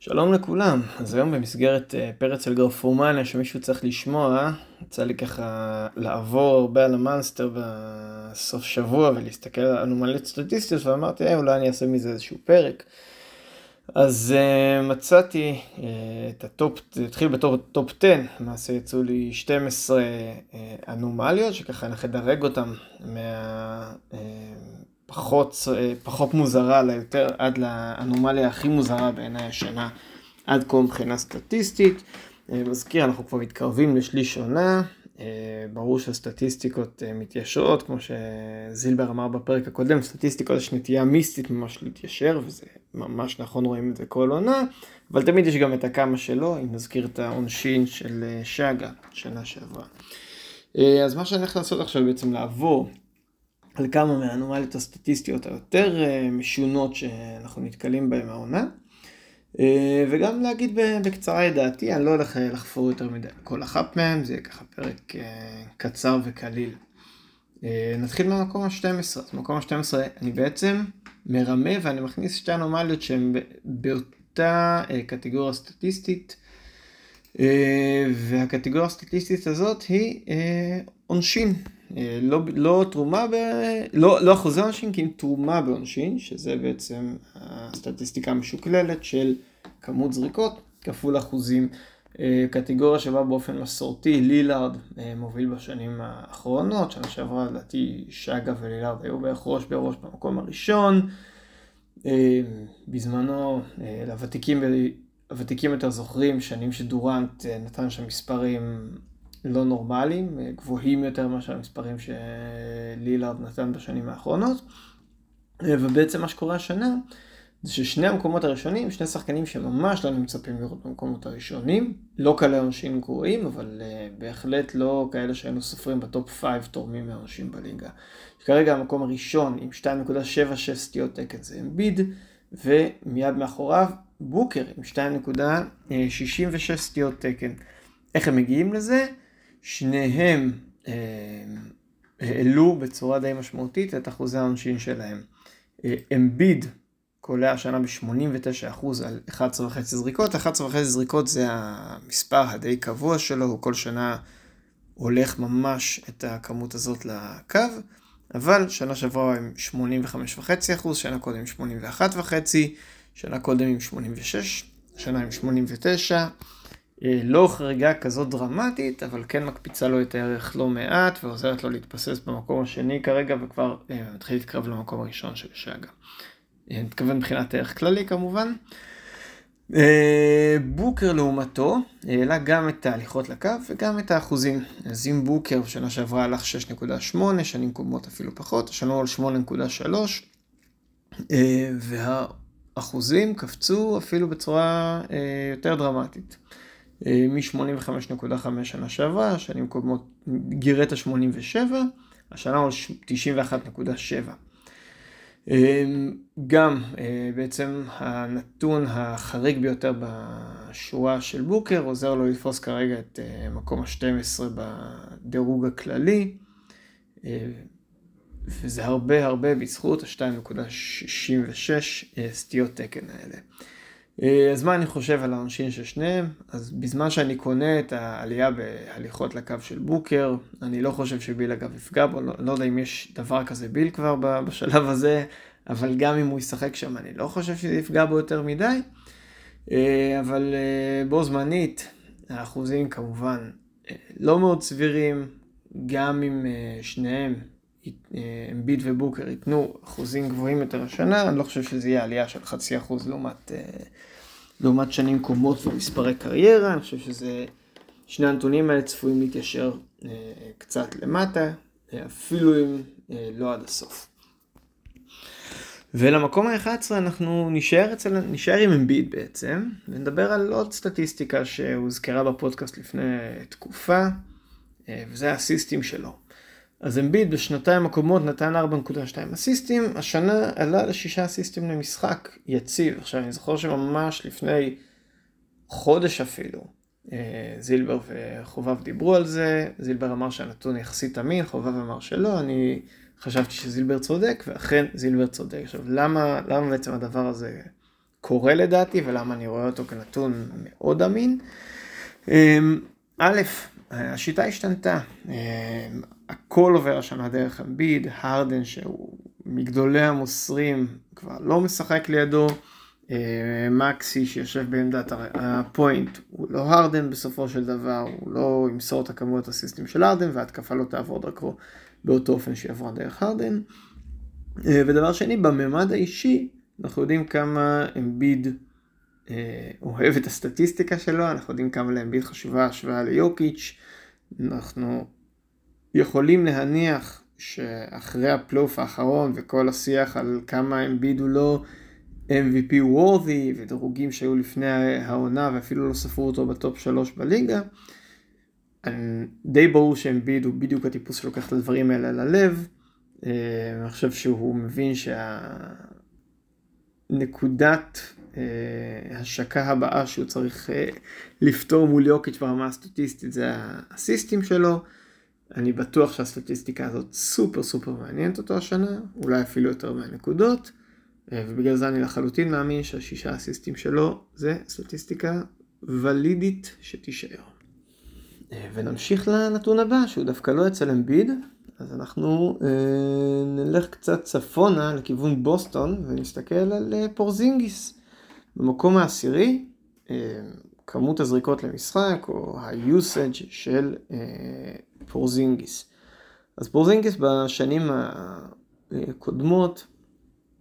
שלום לכולם, אז היום במסגרת אה, פרץ של גרפומניה שמישהו צריך לשמוע, יצא לי ככה לעבור הרבה על ה Monster בסוף שבוע ולהסתכל על אנומליות סטטיסטיות ואמרתי אה, אולי אני אעשה מזה איזשהו פרק. אז אה, מצאתי אה, את ה top, התחיל בתור top 10, למעשה יצאו לי 12 אה, אנומליות שככה אני אדרג אותן מה... פחות, אה, פחות מוזרה ליותר, עד לאנומליה הכי מוזרה בעיניי השנה, עד כה מבחינה סטטיסטית. אה, מזכיר, אנחנו כבר מתקרבים לשליש עונה, אה, ברור שהסטטיסטיקות מתיישרות, כמו שזילבר אמר בפרק הקודם, סטטיסטיקות יש נטייה מיסטית ממש להתיישר, וזה ממש נכון, רואים את זה כל עונה, אבל תמיד יש גם את הכמה שלו, אם נזכיר את העונשין של שגה, שנה שעברה. אז מה שאני הולך לעשות עכשיו בעצם לעבור על כמה מהאנומליות הסטטיסטיות היותר אה, משונות שאנחנו נתקלים בהן העונה. אה, וגם להגיד בקצרה את דעתי, אני לא הולך אה, לחפור יותר מדי כל אחת מהן, זה יהיה ככה פרק קצר וקליל. נתחיל במקום ה-12. אז במקום ה-12 אני בעצם מרמה ואני מכניס שתי אנומליות שהן באותה קטגוריה סטטיסטית. והקטגוריה הסטטיסטית הזאת היא עונשין. אה, לא, לא תרומה, ב... לא, לא אחוזי עונשין, כי אם תרומה בעונשין, שזה בעצם הסטטיסטיקה המשוקללת של כמות זריקות כפול אחוזים. אה, קטגוריה שבה באופן מסורתי לילארד אה, מוביל בשנים האחרונות, שנה שעברה לדעתי שגה ולילארד היו בערך ראש בראש במקום הראשון. בזמנו, לוותיקים הוותיקים יותר זוכרים שנים שדורנט נתן שם מספרים לא נורמליים, אה, גבוהים יותר מאשר המספרים שלילארד נתן בשנים האחרונות. אה, ובעצם מה שקורה השנה, זה ששני המקומות הראשונים, שני שחקנים שממש לא נמצפים לראות במקומות הראשונים, לא כאלה אנשים גרועים, אבל uh, בהחלט לא כאלה שהיינו סופרים בטופ 5 תורמים מאנשים בליגה. כרגע המקום הראשון עם 2.76 סטיות תקן זה אמביד, ומיד מאחוריו בוקר עם 2.66 סטיות תקן. איך הם מגיעים לזה? שניהם אה, העלו בצורה די משמעותית את אחוזי העונשין שלהם. אה, אמביד קולע השנה ב-89% על 11.5 זריקות, 11.5 זריקות זה המספר הדי קבוע שלו, הוא כל שנה הולך ממש את הכמות הזאת לקו, אבל שנה שעברה עם 85.5%, שנה קודם עם 81.5%, שנה קודם עם 86, שנה עם 89, אה, לא חריגה כזאת דרמטית, אבל כן מקפיצה לו את הערך לא מעט ועוזרת לו להתבסס במקום השני כרגע וכבר אה, מתחיל להתקרב למקום הראשון של שגה. אה, אני מתכוון מבחינת ערך כללי כמובן. בוקר לעומתו העלה גם את ההליכות לקו וגם את האחוזים. אז אם בוקר בשנה שעברה הלך 6.8, שנים קודמות אפילו פחות, השנה הוא על 8.3 והאחוזים קפצו אפילו בצורה יותר דרמטית. אה, מ-85.5 שנה שעברה, שנים קודמות גירה את ה-87, השנה הוא 91.7. אה, גם אה, בעצם הנתון החריג ביותר בשורה של בוקר עוזר לו לתפוס כרגע את מקום ה-12 בדירוג הכללי, וזה הרבה הרבה בזכות ה-2.66 סטיות תקן האלה. אה, אז מה אני חושב על העונשין של שניהם? אז בזמן שאני קונה את העלייה בהליכות לקו של בוקר, אני לא חושב שביל אגב יפגע בו, לא, לא יודע אם יש דבר כזה ביל כבר בשלב הזה, אבל גם אם הוא ישחק שם אני לא חושב שזה יפגע בו יותר מדי. אה, אבל אה, בו זמנית, האחוזים כמובן לא מאוד סבירים, גם אם שניהם, אמביט ובוקר, ייתנו אחוזים גבוהים יותר השנה, אני לא חושב שזה יהיה עלייה של חצי אחוז לעומת לעומת שנים קומות ומספרי קריירה, אני חושב שזה, שני הנתונים האלה צפויים להתיישר אה, קצת למטה, אה, אפילו אם אה, לא עד הסוף. ולמקום ה-11 אנחנו נשאר, אצל, נשאר עם אמביד בעצם, ונדבר על עוד סטטיסטיקה שהוזכרה בפודקאסט לפני תקופה, אה, וזה הסיסטים שלו. אז אמביד בשנתיים הקודמות נתן 4.2 אסיסטים, השנה עלה לשישה אסיסטים למשחק יציב. עכשיו אני זוכר שממש לפני חודש אפילו, אה, זילבר וחובב דיברו על זה, זילבר אמר שהנתון יחסית אמין, חובב אמר שלא, אני חשבתי שזילבר צודק, ואכן זילבר צודק. עכשיו למה, למה בעצם הדבר הזה קורה לדעתי ולמה אני רואה אותו כנתון מאוד אמין. אמ, א', השיטה השתנתה, אמ, הכל עובר השנה דרך אמביד, הרדן שהוא מגדולי המוסרים כבר לא משחק לידו, אמ, מקסי שיושב בעמדת הפוינט, הוא לא הרדן בסופו של דבר, הוא לא ימסור את הכמות הסיסטים של הרדן וההתקפה לא תעבור דרכו באותו אופן שהיא עברה דרך הרדן. ודבר שני, בממד האישי, אנחנו יודעים כמה אמביד אה, אוהב את הסטטיסטיקה שלו, אנחנו יודעים כמה לאמביד חשובה השוואה ליוקיץ', אנחנו יכולים להניח שאחרי הפלייאוף האחרון וכל השיח על כמה אמביד הוא לא MVP worthy ודירוגים שהיו לפני העונה ואפילו לא ספרו אותו ב top שלוש בליגה, די ברור שאמביד הוא בדיוק הטיפוס שלוקח את הדברים האלה ללב. אה, אני חושב שהוא מבין שהנקודת אה, השקה הבאה שהוא צריך אה, לפתור מול יוקיץ' ברמה הסטטיסטית זה הסיסטים שלו. אני בטוח שהסטטיסטיקה הזאת סופר סופר מעניינת אותו השנה, אולי אפילו יותר מהנקודות, אה, ובגלל זה אני לחלוטין מאמין שהשישה הסיסטים שלו זה סטטיסטיקה ולידית שתישאר. ונמשיך לנתון הבא, שהוא דווקא לא אצל אמביד, אז אנחנו אה, נלך קצת צפונה לכיוון בוסטון ונסתכל על פורזינגיס. במקום העשירי, אה, כמות הזריקות למשחק, או ה-usage של אה, פורזינגיס. אז פורזינגיס בשנים הקודמות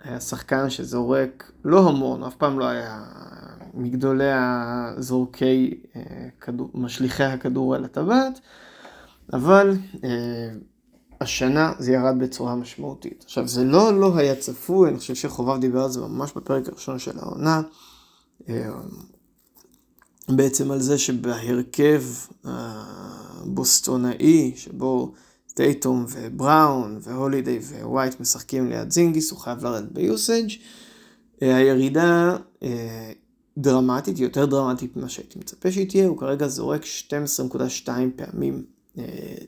היה שחקן שזורק לא המון, אף פעם לא היה מגדולי הזורקי, אה, כדור, משליכי הכדור אל הטבעת, אבל השנה זה ירד בצורה משמעותית. עכשיו, זה לא לא היה צפוי, אני חושב שחובב דיבר על זה ממש בפרק הראשון של העונה. אה, בעצם על זה שבהרכב הבוסטונאי, שבו טייטום ובראון והולידיי ווייט משחקים ליד זינגיס, הוא חייב לרדת ביוסאג'. אה, הירידה אה, דרמטית, יותר דרמטית ממה שהייתי מצפה שהיא תהיה, הוא כרגע זורק 12.2 פעמים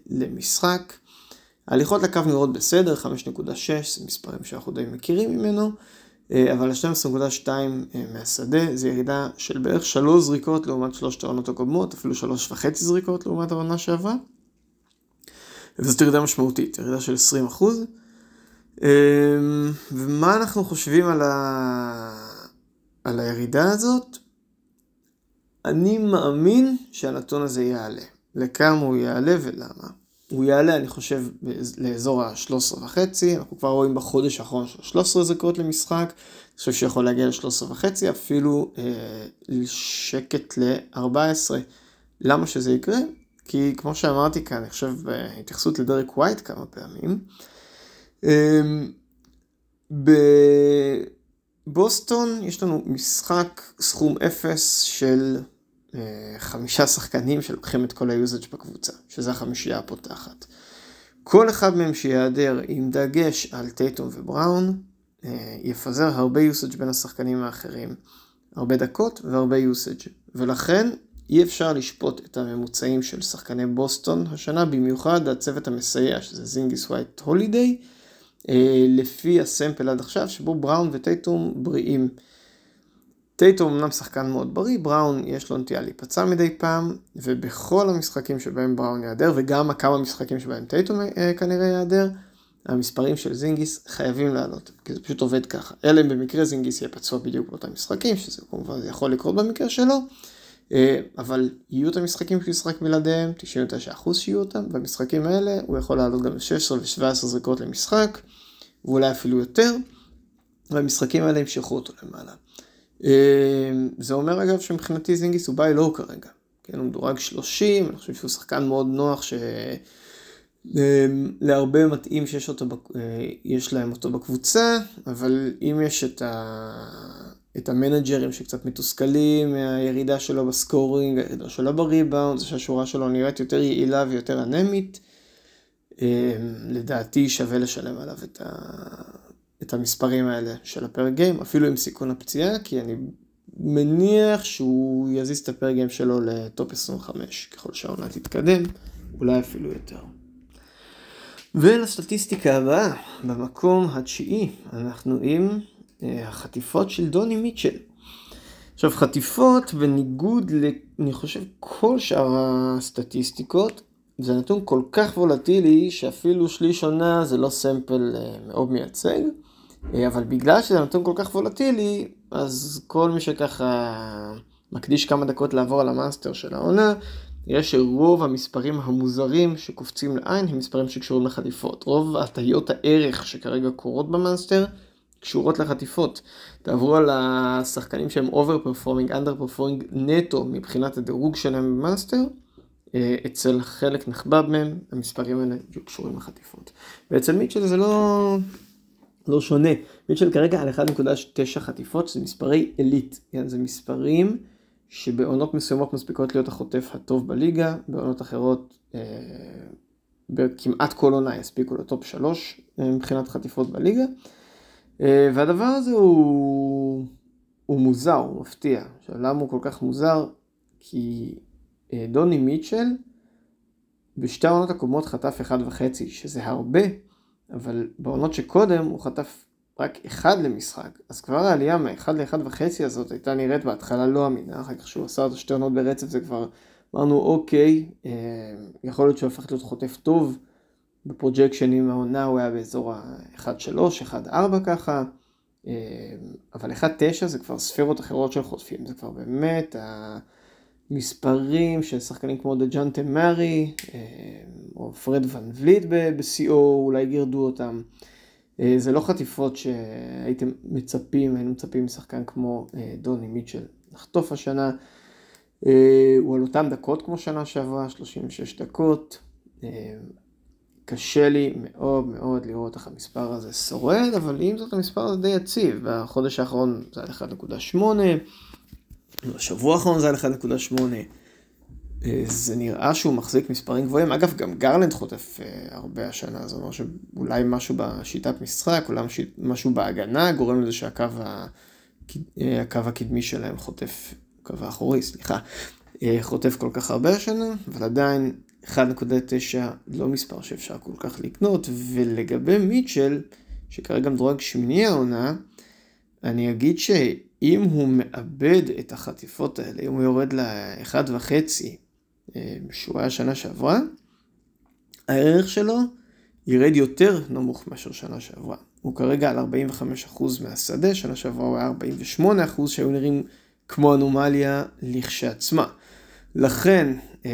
למשחק. ההליכות לקו נראות בסדר, 5.6, זה מספרים שאנחנו די מכירים ממנו, אה, אבל ה-12.2 אה, מהשדה זה ירידה של בערך 3 זריקות לעומת שלושת העונות הקודמות, אפילו 3.5 זריקות לעומת העונה שעברה. וזאת ירידה משמעותית, ירידה של 20 אחוז. אה, ומה אנחנו חושבים על, ה... על הירידה הזאת? אני מאמין שהנתון הזה יעלה. לכמה הוא יעלה ולמה. הוא יעלה, אני חושב, לאזור ה-13 וחצי, אנחנו כבר רואים בחודש האחרון של 13 זכות למשחק, אני חושב שיכול להגיע ל-13 וחצי, אפילו אה, שקט ל-14. למה שזה יקרה? כי כמו שאמרתי כאן, אני חושב בהתייחסות לדרק ווייט כמה פעמים, אה, בבוסטון יש לנו משחק סכום אפס של חמישה שחקנים שלוקחים את כל ה usage בקבוצה, שזה החמישייה הפותחת. כל אחד מהם שיעדר עם דגש על טייטום ובראון, אה, יפזר הרבה usage בין השחקנים האחרים. הרבה דקות והרבה usage. ולכן אי אפשר לשפוט את הממוצעים של שחקני בוסטון השנה, במיוחד הצוות המסייע, שזה זינגיס ווייט הולידיי, אה, לפי הסמפל עד עכשיו, שבו בראון וטייטום בריאים. טייטו אמנם שחקן מאוד בריא, בראון יש לו נטייה להיפצע מדי פעם, ובכל המשחקים שבהם בראון ייעדר, וגם כמה משחקים שבהם טייטו אה, כנראה ייעדר, המספרים של זינגיס חייבים לעלות, כי זה פשוט עובד ככה. אלא אם במקרה זינגיס יהיה פצוע בדיוק באותם משחקים, שזה כמובן יכול לקרות במקרה שלו, אה, אבל יהיו את המשחקים שהוא ישחק בלעדיהם, 99% שיהיו אותם, במשחקים האלה הוא יכול לעלות גם ל-16 ו-17 זריקות למשחק, ואולי אפילו יותר, והמשחקים האלה ימשכו אותו למעלה. אמ, זה אומר אגב שמבחינתי זינגיס הוא buy low כרגע. כן, הוא מדורג 30, אני חושב שהוא שחקן מאוד נוח שלהרבה אמ, מתאים שיש אותו, אה, יש להם אותו בקבוצה, אבל אם יש את, ה... את המנג'רים שקצת מתוסכלים מהירידה שלו ב scoring, הירידה שלו בריבאונד, זה שהשורה שלו נראית יותר יעילה ויותר אנמית, אמ, לדעתי שווה לשלם עליו את, ה... את המספרים האלה של הפר גיים, אפילו עם סיכון הפציעה, כי אני מניח שהוא יזיז את הפר גיים שלו לטופ 25 ככל שהעונה תתקדם, אולי אפילו יותר. ולסטטיסטיקה הבאה, במקום התשיעי, אנחנו עם אה, החטיפות של דוני מיטשל. עכשיו חטיפות בניגוד ל... אני חושב כל שאר הסטטיסטיקות זה נתון כל כך וולטילי שאפילו שליש עונה זה לא sample אה, מאוד מייצג אבל בגלל שזה נתון כל כך וולטילי אז כל מי שככה מקדיש כמה דקות לעבור על ה Monster של העונה נראה שרוב המספרים המוזרים שקופצים לעין הם מספרים שקשורים לחטיפות. רוב הטיות הערך שכרגע קורות ב Monster קשורות לחטיפות. תעברו על השחקנים שהם over performing, under performing נטו מבחינת הדירוג שלהם ב Monster. אה, אצל חלק נכבד מהם המספרים האלה קשורים לחטיפות. ואצל מיטשל זה לא, לא שונה. מיטשל כרגע על 1.9 חטיפות שזה מספרי אליט. כן? זה מספרים שבעונות מסוימות מספיקות להיות החוטף הטוב בליגה, בעונות אחרות אה, בכמעט כל עונה יספיקו לטופ שלוש אה, מבחינת חטיפות בליגה. אה, והדבר הזה הוא, הוא מוזר, הוא מפתיע. עכשיו למה הוא כל כך מוזר? כי אה, דוני מיטשל בשתי העונות הקודמות חטף אחד וחצי, שזה הרבה, אבל בעונות שקודם הוא חטף רק אחד למשחק, אז כבר העלייה מאחד לאחד וחצי הזאת הייתה נראית בהתחלה לא אמינה, אחר כך שהוא עשה אותו שתי עונות ברצף זה כבר אמרנו אוקיי, אה, יכול להיות שהוא הפך להיות חוטף טוב, בפרוג'קשנים העונה הוא היה באזור ה-1-3, 1-4 ככה, אה, אבל 1-9 זה כבר ספירות אחרות של חוטפים, זה כבר באמת המספרים של שחקנים כמו דג'אנטה מארי, אה, או פרד ון וליט בשיאו, אולי גירדו אותם. אה, זה לא חטיפות שהייתם מצפים, היינו מצפים משחקן כמו אה, דוני מיטשל לחטוף השנה. הוא על אותם דקות כמו שנה שעברה, 36 דקות. קשה לי מאוד מאוד לראות איך המספר הזה שורד, אבל עם זאת המספר הזה די יציב. בחודש האחרון זה היה 1.8, בשבוע האחרון זה היה 1.8. אה, זה נראה שהוא מחזיק מספרים גבוהים. אגב, גם גרלנד חוטף אה, הרבה השנה, זה אומר שאולי משהו בשיטת משחק, אולי משהו בהגנה גורם לזה שהקו ה... אה, הקו הקדמי שלהם חוטף, הקו האחורי, סליחה, חוטף כל כך הרבה השנה, אבל עדיין 1.9 לא מספר שאפשר כל כך לקנות, ולגבי מיטשל, שכרגע מדורג שמיני העונה, אני אגיד שאם הוא מאבד את החטיפות האלה, אם הוא יורד ל-1.5 אה, שהוא היה שנה שעברה, הערך שלו ירד יותר נמוך מאשר שנה שעברה. הוא כרגע על 45% מהשדה, שנה שעברה הוא היה 48% שהיו נראים כמו אנומליה לכשעצמה. לכן, אה,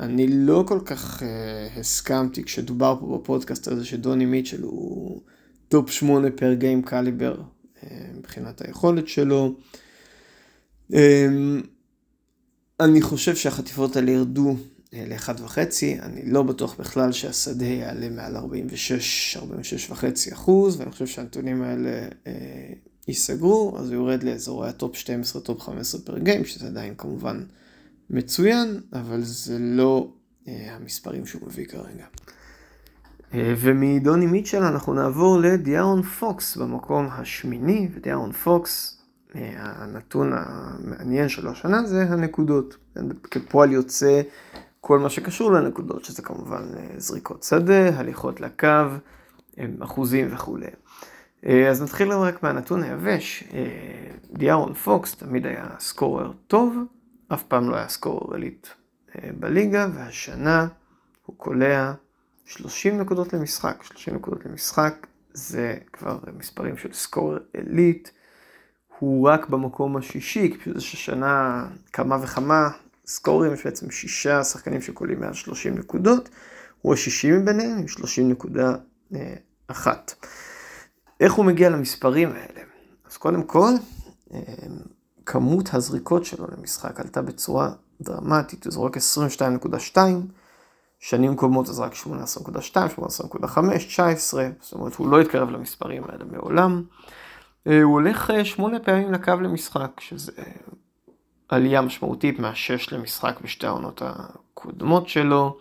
אני לא כל כך אה, הסכמתי כשדובר פה בפודקאסט הזה שדוני מיטשל הוא top 8 per game caliber מבחינת היכולת שלו. אני חושב שהחטיפות האלה ירדו אה, לאחד וחצי, אני לא בטוח בכלל שהשדה יעלה מעל 46, 46 וחצי אחוז, ואני חושב שהנתונים האלה אה, ייסגרו, אז הוא יורד לאזורי ה top 12, top 15 per game, שזה עדיין כמובן מצוין, אבל זה לא אה, המספרים שהוא מביא כרגע. אה, ומדוני מיטשל אנחנו נעבור לדיארון פוקס במקום השמיני, ודיארון פוקס הנתון המעניין של השנה זה הנקודות. כפועל יוצא כל מה שקשור לנקודות, שזה כמובן אה, זריקות שדה, הליכות לקו, אחוזים וכולי. אה, אז נתחיל רק מהנתון היבש. אה, דיארון פוקס תמיד היה סקורר טוב, אף פעם לא היה סקורר עילית בליגה, והשנה הוא קולע 30 נקודות למשחק. 30 נקודות למשחק זה כבר מספרים של סקורר עילית. הוא רק במקום השישי, כי פשוט יש השנה כמה וכמה סקורים, יש בעצם שישה שחקנים שקולים מעל 30 נקודות, הוא השישי מביניהם עם 30 נקודה אה, אחת. איך הוא מגיע למספרים האלה? אז קודם כל, אה, כמות הזריקות שלו למשחק עלתה בצורה דרמטית, הוא זורק 22.2, שנים קודמות אז רק 18.2, 18.5, 19, זאת אומרת הוא לא התקרב למספרים האלה מעולם. אה, הוא הולך אה, שמונה פעמים לקו למשחק, שזה עלייה משמעותית מהשש למשחק בשתי העונות הקודמות שלו.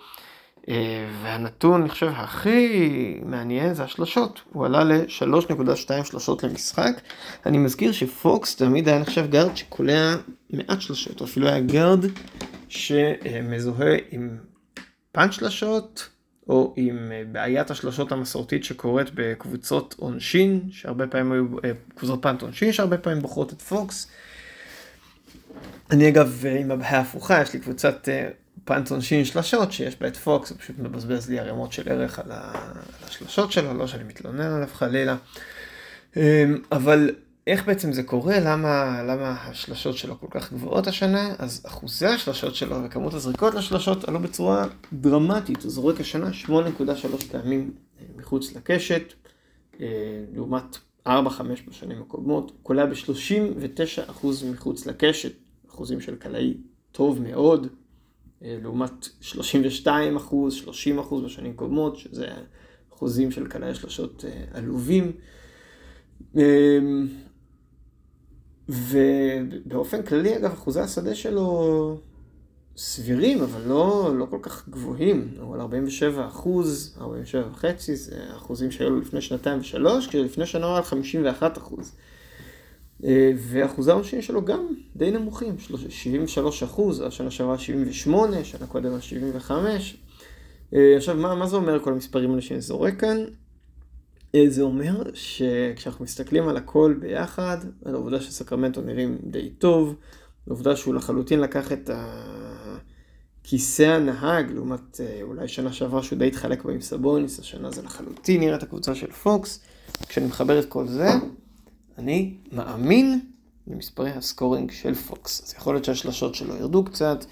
אה, והנתון, אני חושב, הכי מעניין זה השלשות. הוא עלה ל-3.2 שלשות למשחק. אני מזכיר שפוקס תמיד היה נחשב גארד שקולע מעט שלשות, או אפילו היה גארד שמזוהה עם punt שלשות, או עם אה, בעיית השלושות המסורתית שקורית בקבוצות עונשין, שהרבה פעמים היו, אה, קבוצות punt עונשין שהרבה פעמים בוחרות את פוקס. אני אגב עם הבעיה הפוכה, יש לי קבוצת punt עונשין שלשות שיש בה את פוקס, הוא פשוט מבזבז לי ערימות של ערך על השלשות שלו, לא שאני מתלונן עליו חלילה. אבל איך בעצם זה קורה? למה, למה השלשות שלו כל כך גבוהות השנה? אז אחוזי השלשות שלו וכמות הזריקות לשלשות עלו בצורה דרמטית. הוא זורק השנה 8.3 פעמים מחוץ לקשת, לעומת 4-5 בשנים הקודמות. הוא קולע ב-39% מחוץ לקשת, אחוזים של קלעי טוב מאוד, לעומת 32 30 בשנים קודמות, שזה אחוזים של קלעי שלשות עלובים. ובאופן כללי, אגב, אחוזי השדה שלו סבירים, אבל לא, לא כל כך גבוהים. הוא על 47 אחוז, 47 וחצי, זה אחוזים שהיו לו לפני שנתיים ושלוש, כשלפני שנה הוא על 51 אחוז. ואחוזי העונשין שלו גם די נמוכים, 73 אחוז, השנה שעברה 78, שנה קודם 75. עכשיו, מה, מה זה אומר כל המספרים האלה שאני זורק כאן? זה אומר שכשאנחנו מסתכלים על הכל ביחד, על העובדה שסקרמנטו נראים די טוב, העובדה שהוא לחלוטין לקח את כיסא הנהג, לעומת אולי שנה שעברה שהוא די התחלק בה עם סבוניס, השנה זה לחלוטין נראה את הקבוצה של פוקס. כשאני מחבר את כל זה, אני מאמין למספרי הסקורינג של פוקס. אז יכול להיות שהשלשות שלו ירדו קצת,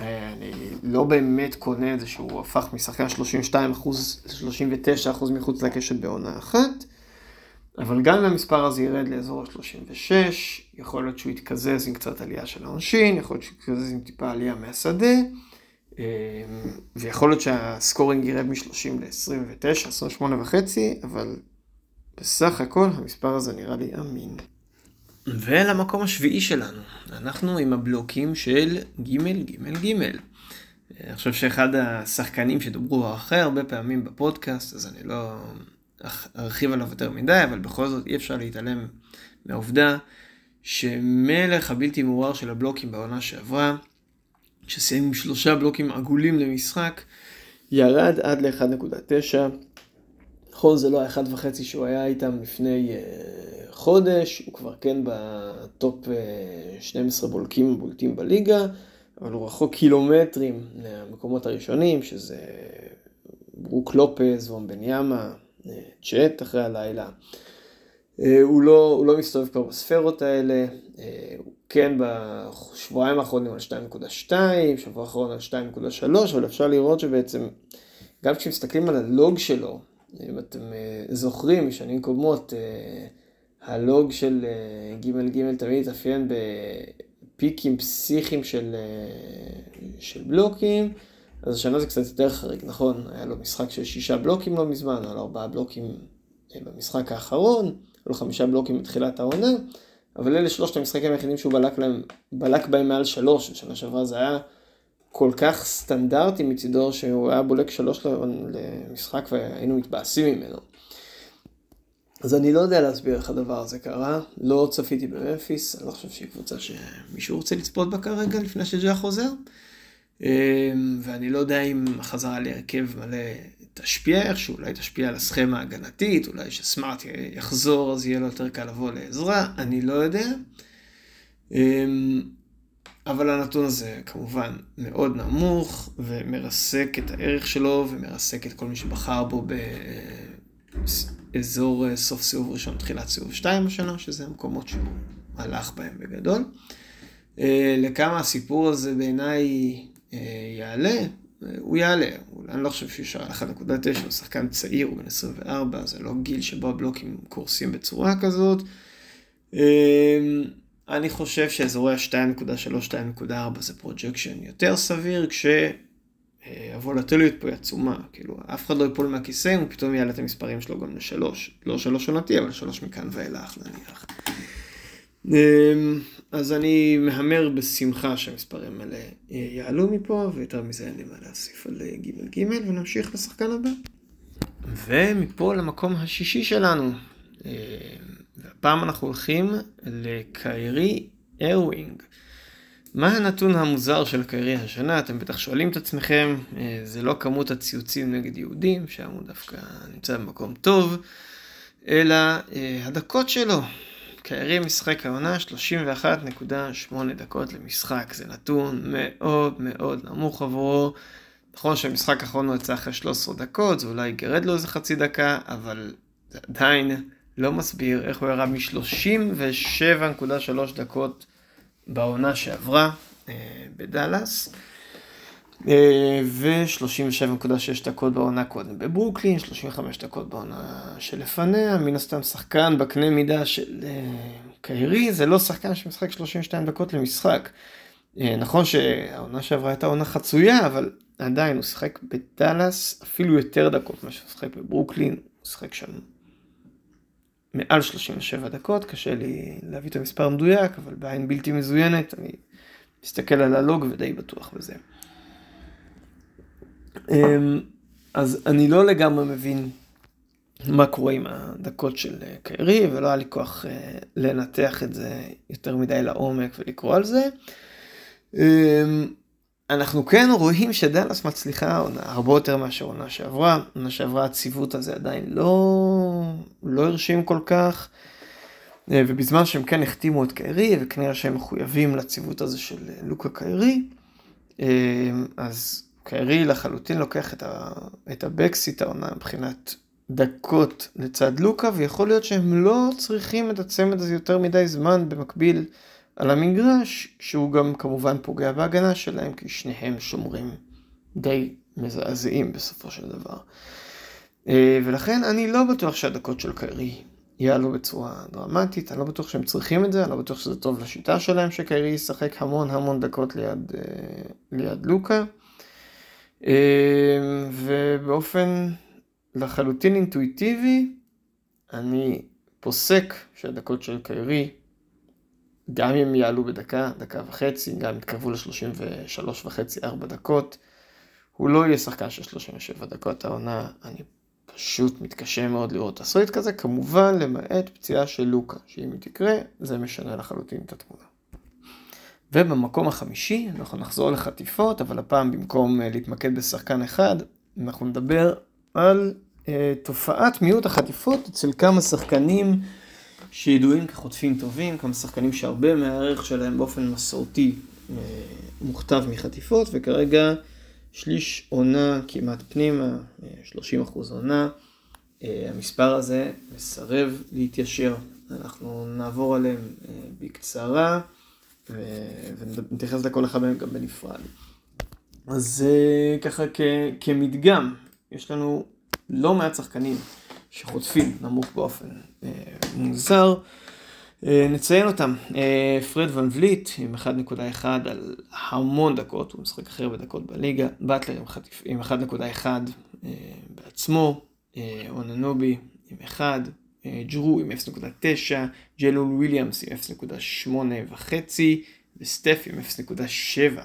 אני לא באמת קונה את זה שהוא הפך משחקן 32 אחוז ל-39 אחוז מחוץ לקשת בעונה אחת, אבל גם אם המספר הזה ירד לאזור ה-36, יכול להיות שהוא יתקזז עם קצת עלייה של העונשין, יכול להיות שהוא יתקזז עם טיפה עלייה מהשדה, ויכול להיות שהסקורינג ירד מ-30 ל-29, 28 וחצי, אבל בסך הכל המספר הזה נראה לי אמין. ולמקום השביעי שלנו, אנחנו עם הבלוקים של ג' ג' ג'. אני חושב שאחד השחקנים שדוברו הכי הרבה פעמים בפודקאסט, אז אני לא ארחיב עליו יותר מדי, אבל בכל זאת אי אפשר להתעלם מהעובדה שמלך הבלתי מעורר של הבלוקים בעונה שעברה, שסיים עם שלושה בלוקים עגולים למשחק, ירד עד ל-1.9. נכון, זה לא האחד וחצי שהוא היה איתם לפני uh, חודש, הוא כבר כן בטופ uh, 12 בולקים בולטים בליגה, אבל הוא רחוק קילומטרים מהמקומות הראשונים, שזה ברוק לופז, וומבניאמה, צ'אט אחרי הלילה. הוא, לא, הוא לא מסתובב כבר בספרות האלה, הוא כן בשבועיים האחרונים על 2.2, שבוע האחרון על 2.3, אבל אפשר לראות שבעצם, גם כשמסתכלים על הלוג שלו, אם אתם זוכרים משנים קודמות, הלוג של ג' ג' תמיד התאפיין בפיקים פסיכיים של, של בלוקים, אז השנה זה קצת יותר חריג, נכון? היה לו משחק של שישה בלוקים לא מזמן, היה לו ארבעה בלוקים במשחק האחרון, היו לו חמישה בלוקים בתחילת העונה, אבל אלה שלושת המשחקים היחידים שהוא בלק, להם, בלק בהם מעל שלוש, בשנה שעברה זה היה כל כך סטנדרטי מצידו שהוא היה בולק שלוש למשחק והיינו מתבאסים ממנו. אז אני לא יודע להסביר איך הדבר הזה קרה, לא צפיתי במפיס, אני לא חושב שהיא קבוצה שמישהו רוצה לצפות בה כרגע לפני שג'ה חוזר. ואני לא יודע אם החזרה להרכב מלא תשפיע איכשהו, אולי תשפיע על הסכמה ההגנתית, אולי שסמארט יחזור אז יהיה לו יותר קל לבוא לעזרה, אני לא יודע. אבל הנתון הזה כמובן מאוד נמוך ומרסק את הערך שלו ומרסק את כל מי שבחר בו באזור סוף סיבוב ראשון, תחילת סיבוב 2 השנה, שזה המקומות שהוא הלך בהם בגדול. לכמה הסיפור הזה בעיניי יעלה, הוא יעלה, אני לא חושב שהוא שער 1.9, הוא שחקן צעיר, הוא בן 24, זה לא גיל שבו הבלוקים קורסים בצורה כזאת. אני חושב שאזורי ה-2.3-2.4 זה projection יותר סביר, כשהוולטיליות פה היא עצומה, כאילו אף אחד לא יפול מהכיסא אם הוא פתאום יעלה את המספרים שלו גם לשלוש, לא שלוש עונתי, אבל שלוש מכאן ואילך נניח. אז אני מהמר בשמחה שהמספרים האלה יעלו מפה, ויותר מזה אין לי מה להוסיף על ג' ג' ונמשיך לשחקן הבא. ומפה למקום השישי שלנו. והפעם אנחנו הולכים לקיירי ארווינג. מה הנתון המוזר של קיירי השנה? אתם בטח שואלים את עצמכם, זה לא כמות הציוצים נגד יהודים, שם הוא דווקא נמצא במקום טוב, אלא הדקות שלו. קיירי משחק העונה 31.8 דקות למשחק, זה נתון מאוד מאוד נמוך עבורו. נכון שהמשחק האחרון הוא יצא אחרי 13 דקות, זה אולי יגרד לו איזה חצי דקה, אבל זה עדיין לא מסביר איך הוא ירד מ-37.3 דקות בעונה שעברה אה, בדאלאס. ו-37.6 דקות בעונה קודם בברוקלין, 35 דקות בעונה שלפניה, מן הסתם שחקן בקנה מידה של uh, קיירי, זה לא שחקן שמשחק 32 דקות למשחק. נכון שהעונה שעברה הייתה עונה חצויה, אבל עדיין הוא שיחק בדאלאס אפילו יותר דקות ממה שהוא שיחק בברוקלין, הוא שיחק שם מעל 37 דקות, קשה לי להביא את המספר המדויק, אבל בעין בלתי מזוינת, אני מסתכל על הלוג ודי בטוח בזה. אמ, אז אני לא לגמרי מבין מה קורה עם הדקות של אה, קיירי, ולא היה לי כוח אה, לנתח את זה יותר מדי לעומק ולקרוא על זה. אמ, אנחנו כן רואים שדאלאס מצליחה הרבה יותר מאשר עונה שעברה. עונה שעברה הציוות הזה עדיין לא, לא הרשים כל כך. אה, ובזמן שהם כן החתימו את קיירי, וכנראה שהם מחויבים לציוות הזה של לוקה קיירי, אמ, אז קיירי לחלוטין לוקח את, ה, את הבקסיט העונה מבחינת דקות לצד לוקה, ויכול להיות שהם לא צריכים את הצמד הזה יותר מדי זמן במקביל על המגרש, שהוא גם כמובן פוגע בהגנה שלהם, כי שניהם שומרים די מזעזעים בסופו של דבר. אה, ולכן אני לא בטוח שהדקות של קיירי יעלו בצורה דרמטית, אני לא בטוח שהם צריכים את זה, אני לא בטוח שזה טוב לשיטה שלהם שקיירי ישחק המון המון דקות ליד, אה, ליד לוקה. אמ, ובאופן לחלוטין אינטואיטיבי, אני פוסק שהדקות של קיירי, גם אם יעלו בדקה, דקה וחצי, גם יתקרבו ל-33 וחצי, 4 דקות, הוא לא יהיה שחקן של 37 דקות העונה, אני פשוט מתקשה מאוד לראות תסריט כזה, כמובן למעט פציעה של לוקה, שאם היא תקרה, זה משנה לחלוטין את התמונה. ובמקום החמישי אנחנו נחזור לחטיפות, אבל הפעם במקום אה, להתמקד בשחקן אחד, אנחנו נדבר על uh, תופעת מיעוט החטיפות אצל כמה שחקנים שידועים כחוטפים טובים, כמה שחקנים שהרבה מהערך שלהם באופן מסורתי uh, מוכתב מחטיפות, וכרגע שליש עונה כמעט פנימה, 30 אחוז עונה. Uh, המספר הזה מסרב להתיישר. אנחנו נעבור עליהם uh, בקצרה. ונתייחס לכל אחד מהם גם בנפרד. אז אה, ככה כ, כמדגם, יש לנו לא מעט שחקנים שחוטפים נמוך באופן אה, מוזר. אה, נציין אותם, פרד ון וליט עם 1.1 על המון דקות, הוא משחק אחר בדקות בליגה, באטלר עם, חטיפ, עם 1.1 בעצמו, אוננובי עם 1, ג'רו עם 0.9, ג'לול וויליאמס עם 0.8 וחצי, וסטף עם 0.7.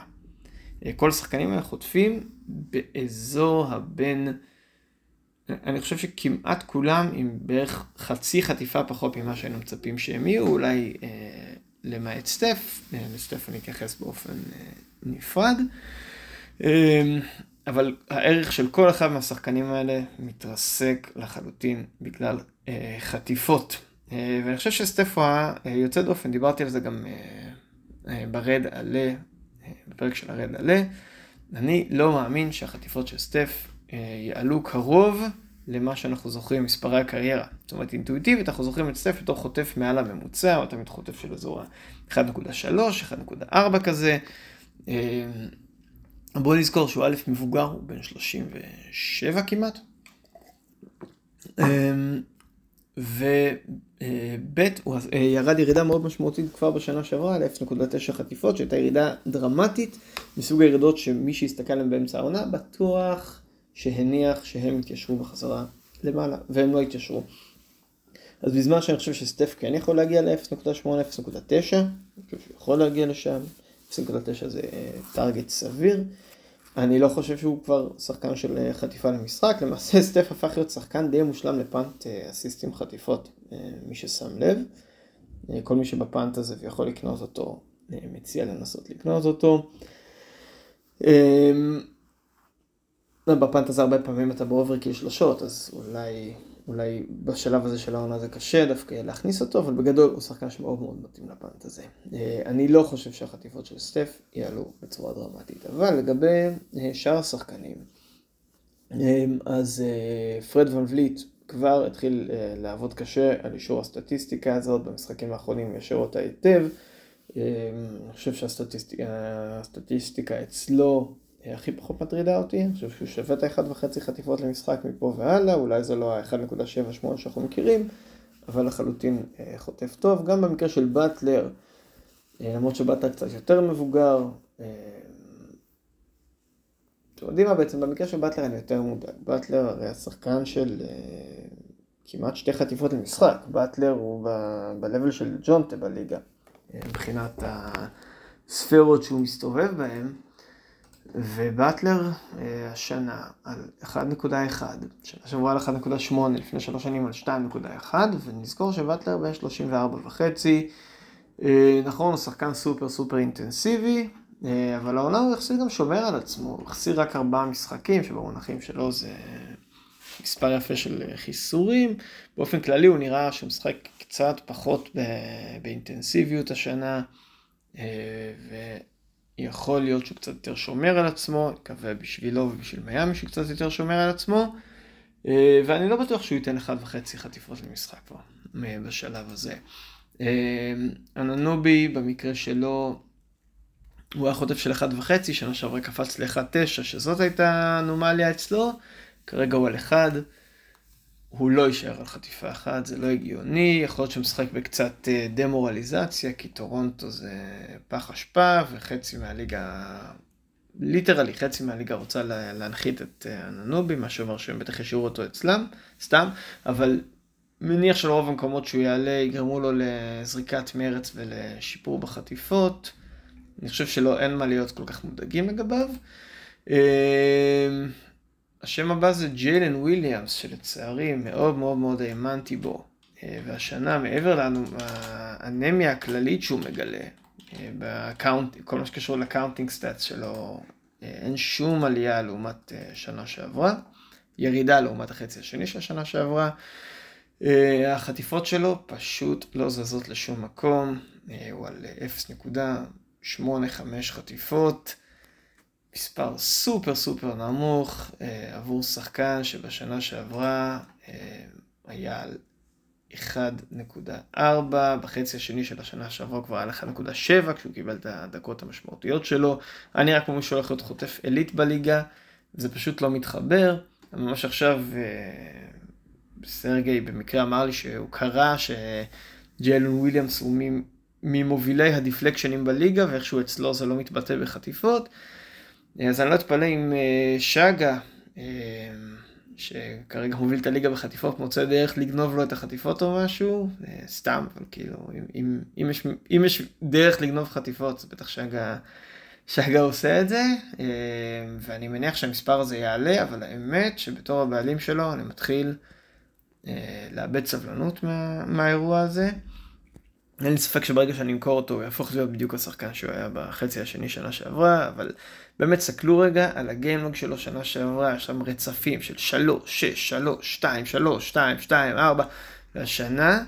אה, כל השחקנים האלה חוטפים באזור הבין, אני חושב שכמעט כולם עם בערך חצי חטיפה פחות ממה שהיינו מצפים שהם יהיו, אולי אה, למעט סטף, אה, לסטף אני אתייחס באופן אה, נפרד. אה, אבל הערך של כל אחד מהשחקנים האלה מתרסק לחלוטין בגלל אה, חטיפות. אה, ואני חושב שסטפו היה אה, יוצא דופן, דיברתי על זה גם ברד עלה, בפרק של הרד עלה. אני לא מאמין שהחטיפות של סטף יעלו קרוב למה שאנחנו זוכרים מספרי הקריירה. זאת אומרת, אינטואיטיבית אנחנו זוכרים את סטף בתור חוטף מעל הממוצע, או תמיד חוטף של אזור ה-1.3, 1.4 כזה. בואו נזכור שהוא א' מבוגר, הוא בן 37 כמעט. וב' הוא אה, ירד ירידה מאוד משמעותית כבר בשנה שעברה ל-0.9 חטיפות, שהייתה ירידה דרמטית מסוג הירידות שמי שיסתכל עליהן באמצע העונה בטוח שהניח שהם יתיישרו בחזרה למעלה, והם לא יתיישרו. אז בזמן שאני חושב שסטף כן יכול להגיע ל-0.8, 0.9, אני חושב שהוא יכול להגיע לשם, 0.9 זה טארגט אה, סביר. אני לא חושב שהוא כבר שחקן של אה, חטיפה למשחק, למעשה סטף הפך להיות שחקן די מושלם לפאנט אה, אסיסטים חטיפות, מי ששם לב. כל מי שב punt הזה ויכול לקנות אותו, מציע לנסות לקנות אותו. ב punt הזה הרבה פעמים אתה ב overkill שלושות, אז אולי אולי בשלב הזה של העונה זה קשה דווקא להכניס אותו, אבל בגדול הוא שחקן שמאוד מאוד מתאים ל punt הזה. אה, אני לא חושב שהחטיפות של סטף יעלו בצורה דרמטית, אבל לגבי אה, שאר השחקנים, אה, אז פרד ון וליט כבר התחיל לעבוד קשה על אישור הסטטיסטיקה הזאת, במשחקים האחרונים ישר אותה היטב. אני חושב שהסטטיסטיקה אצלו הכי פחות מטרידה אותי, אני חושב שהוא שווה את ה-1.5 חטיפות למשחק מפה והלאה, אולי זה לא ה-1.78 שאנחנו מכירים, אבל לחלוטין אה, חוטף טוב. גם במקרה של באטלר, אה, למרות שבאטלר קצת יותר מבוגר, אה, אתם יודעים מה בעצם, במקרה של באטלר אני יותר מודאג. באטלר הרי השחקן של כמעט שתי חטיפות למשחק, באטלר הוא ב-level של ג'ונטה בליגה, מבחינת הספירות שהוא מסתובב בהן. ובטלר אה, השנה על 1.1, שנה שעברה על 1.8, לפני שלוש שנים על 2.1, ונזכור שבטלר בן 34 וחצי. אה, נכון, הוא שחקן סופר סופר אינטנסיבי, אה, אבל העונה הוא יחסית גם שומר על עצמו, הוא החסיר רק ארבעה משחקים, שבמונחים שלו זה מספר יפה של חיסורים. באופן כללי הוא נראה שהוא משחק קצת פחות באינטנסיביות השנה, ו... יכול להיות שהוא קצת יותר שומר על עצמו, מקווה בשבילו ובשביל מיאמי שהוא קצת יותר שומר על עצמו, אה, ואני לא בטוח שהוא ייתן אחד וחצי חטיפות למשחק כבר בשלב הזה. אה, אננובי במקרה שלו, הוא היה חוטף של אחד וחצי, שנה שעברה קפץ ל-1.9, שזאת הייתה אנומליה אצלו, כרגע הוא על אחד. הוא לא יישאר על חטיפה אחת, זה לא הגיוני, יכול להיות שהוא משחק בקצת אה, דמורליזציה, כי טורונטו זה פח אשפה, וחצי מהליגה, literally חצי מהליגה רוצה להנחית את אה, אננובי, מה שאומר שהם בטח ישאירו אותו אצלם, סתם, אבל מניח שלרוב המקומות שהוא יעלה יגרמו לו לזריקת מרץ ולשיפור בחטיפות. אני חושב שלא, אין מה להיות כל כך מודאגים לגביו. אה, השם הבא זה ג'יילן וויליאמס, שלצערי מאוד מאוד מאוד האמנתי בו. אה, והשנה, מעבר לאנמיה הכללית שהוא מגלה, אה, ב count, כל מה שקשור ל counting stats שלו, אה, אין שום עלייה לעומת שנה שעברה, ירידה לעומת החצי השני של השנה שעברה. החטיפות שלו פשוט לא זזות לשום מקום, הוא על 0.85 חטיפות. מספר סופר סופר נמוך אה, עבור שחקן שבשנה שעברה אה, היה על 1.4, בחצי השני של השנה שעברה כבר על 1.7 כשהוא קיבל את הדקות המשמעותיות שלו. היה נראה כמו מישהו הולך להיות חוטף עילית בליגה, זה פשוט לא מתחבר. ממש עכשיו אה, סרגי במקרה אמר לי שהוא קרא שג'יילון וויליאמס הוא ממובילי הדיפלקשנים בליגה ואיכשהו אצלו זה לא מתבטא בחטיפות. אז אני לא אתפלא אם אה, שגה, אה, שכרגע מוביל את הליגה בחטיפות, מוצא דרך לגנוב לו את החטיפות או משהו, אה, סתם, אבל כאילו, אם, אם, אם, יש, אם יש דרך לגנוב חטיפות, אז בטח שגה, שגה עושה את זה, ואני מניח שהמספר הזה יעלה, אבל האמת שבתור הבעלים שלו אני מתחיל לאבד סבלנות מה, מהאירוע הזה. אין לי ספק שברגע שאני אמכור אותו הוא יהפוך להיות בדיוק השחקן שהוא היה בחצי השני שנה שעברה, אבל באמת סתכלו רגע על הגיימלוג שלו שנה שעברה, יש שם רצפים של 3, 6, 3, 2, 3, 2, 2, 4, והשנה,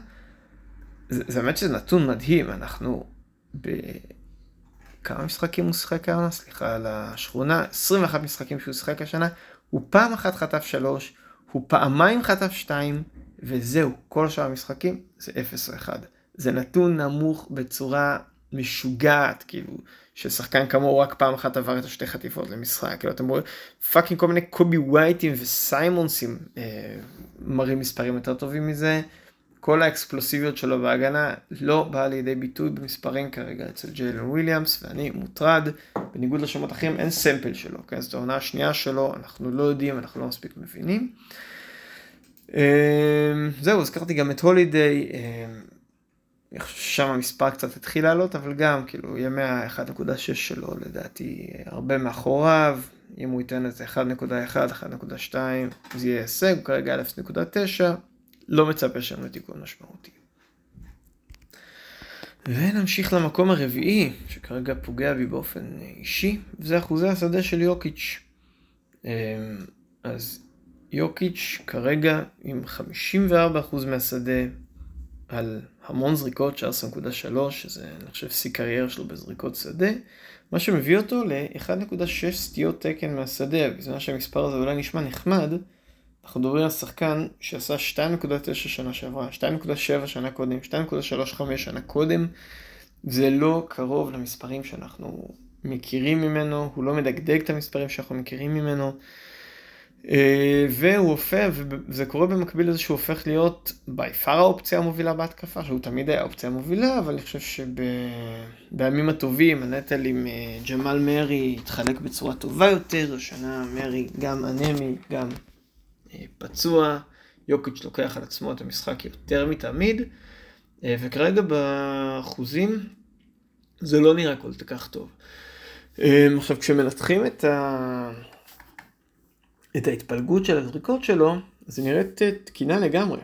זה, באמת שזה נתון מדהים, אנחנו בכמה משחקים הוא שיחק העונה? סליחה על השכונה, 21 משחקים שהוא שיחק השנה, הוא פעם אחת חטף 3, הוא פעמיים חטף 2, וזהו, כל שאר המשחקים זה 0 או 1. זה נתון נמוך בצורה משוגעת, כאילו, ששחקן כמוהו רק פעם אחת עבר את השתי חטיפות למשחק, כאילו, אתם רואים, fucking כל מיני קובי וייטים וסיימונסים אה, מראים מספרים יותר טובים מזה. כל האקספלוסיביות שלו בהגנה לא באה לידי ביטוי במספרים כרגע אצל ג'יילן וויליאמס, ואני מוטרד, בניגוד לשמות אחרים אין סמפל שלו, כן? זאת העונה השנייה שלו, אנחנו לא יודעים, אנחנו לא מספיק מבינים. אה, זהו, הזכרתי גם את הולידיי. אה, שם המספר קצת התחיל לעלות, אבל גם, כאילו, ימי ה-1.6 שלו לדעתי הרבה מאחוריו, אם הוא ייתן איזה 1.1, 1.2, זה יהיה הישג, הוא כרגע 0.9, לא מצפה שם לתיקון משמעותי. ונמשיך למקום הרביעי, שכרגע פוגע בי באופן אישי, וזה אחוזי השדה של יוקיץ'. אמ, אז יוקיץ' כרגע עם 54% מהשדה על המון זריקות, 19.3, שזה אני חושב שיא קריירה שלו בזריקות שדה, מה שמביא אותו ל-1.6 סטיות תקן מהשדה, בזמן שהמספר הזה אולי נשמע נחמד, אנחנו מדברים על שחקן שעשה 2.9 שנה שעברה, 2.7 שנה קודם, 2.35 שנה קודם, זה לא קרוב למספרים שאנחנו מכירים ממנו, הוא לא מדגדג את המספרים שאנחנו מכירים ממנו. אה, והוא הופך, וזה קורה במקביל לזה שהוא הופך להיות בי פאר האופציה המובילה בהתקפה, שהוא תמיד היה האופציה המובילה, אבל אני חושב שבימים הטובים הנטל עם אה, ג'מאל מרי התחלק בצורה טובה יותר, השנה מרי גם אנמי, גם אה, פצוע, יוקיץ' לוקח על עצמו את המשחק יותר מתמיד, וכרגע באחוזים זה לא נראה כל כך טוב. עכשיו כשמנתחים את ה... את ההתפלגות של הזריקות שלו, זה נראית תקינה לגמרי.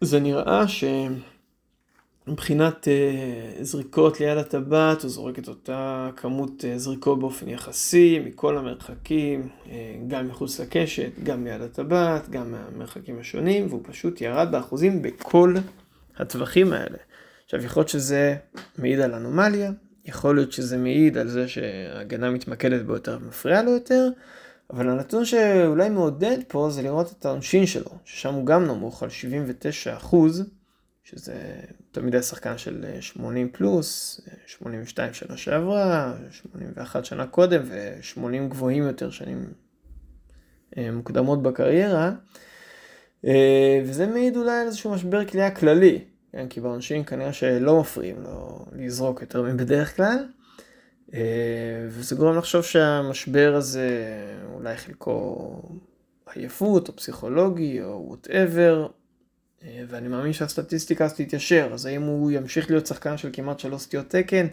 זה נראה שמבחינת uh, זריקות ליד הטבעת, הוא זורק את אותה כמות uh, זריקות באופן יחסי, מכל המרחקים, גם מחוץ לקשת, גם ליד הטבעת, גם מהמרחקים השונים, והוא פשוט ירד באחוזים בכל הטווחים האלה. עכשיו, יכול להיות שזה מעיד על אנומליה, יכול להיות שזה מעיד על זה שההגנה מתמקדת בו יותר ומפריעה לו יותר, אבל הנתון שאולי מעודד פה זה לראות את העונשין שלו, ששם הוא גם נמוך על 79 אחוז, שזה תמיד היה שחקן של 80 פלוס, 82 שנה שעברה, 81 שנה קודם ו-80 גבוהים יותר שנים אה, מוקדמות בקריירה. אה, וזה מעיד אולי על איזשהו משבר קליעה כללי, כן? כי בעונשין כנראה שלא מפריעים לו לזרוק יותר מבדרך כלל. אה, וזה גורם לחשוב שהמשבר הזה אולי חלקו עייפות או פסיכולוגי או whatever, אה, ואני מאמין שהסטטיסטיקה אז תתיישר, אז האם הוא ימשיך להיות שחקן של כמעט שלוש סטיות תקן?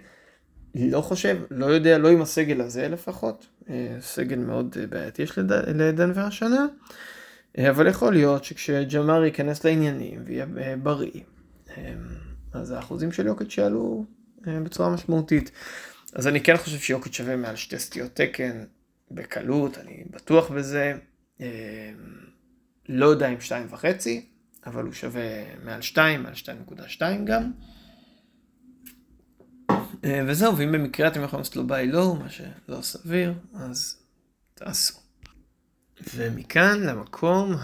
לא חושב, לא יודע, לא עם הסגל הזה לפחות, אה, סגל מאוד בעייתי יש לדנבר השנה, אבל יכול להיות שכשג'מאר ייכנס לעניינים ויהיה בריא, אז האחוזים של יוקט יעלו בצורה משמעותית. אז אני כן חושב שיוקיץ' שווה מעל שתי סטיות תקן בקלות, אני בטוח בזה. אמ, לא יודע אם שתיים וחצי, אבל הוא שווה מעל שתיים, מעל שתיים נקודה שתיים גם. אה, וזהו, ואם במקרה אתם יכולים לעשות לו ביי לואו, מה שלא סביר, אז תעשו. ומכאן למקום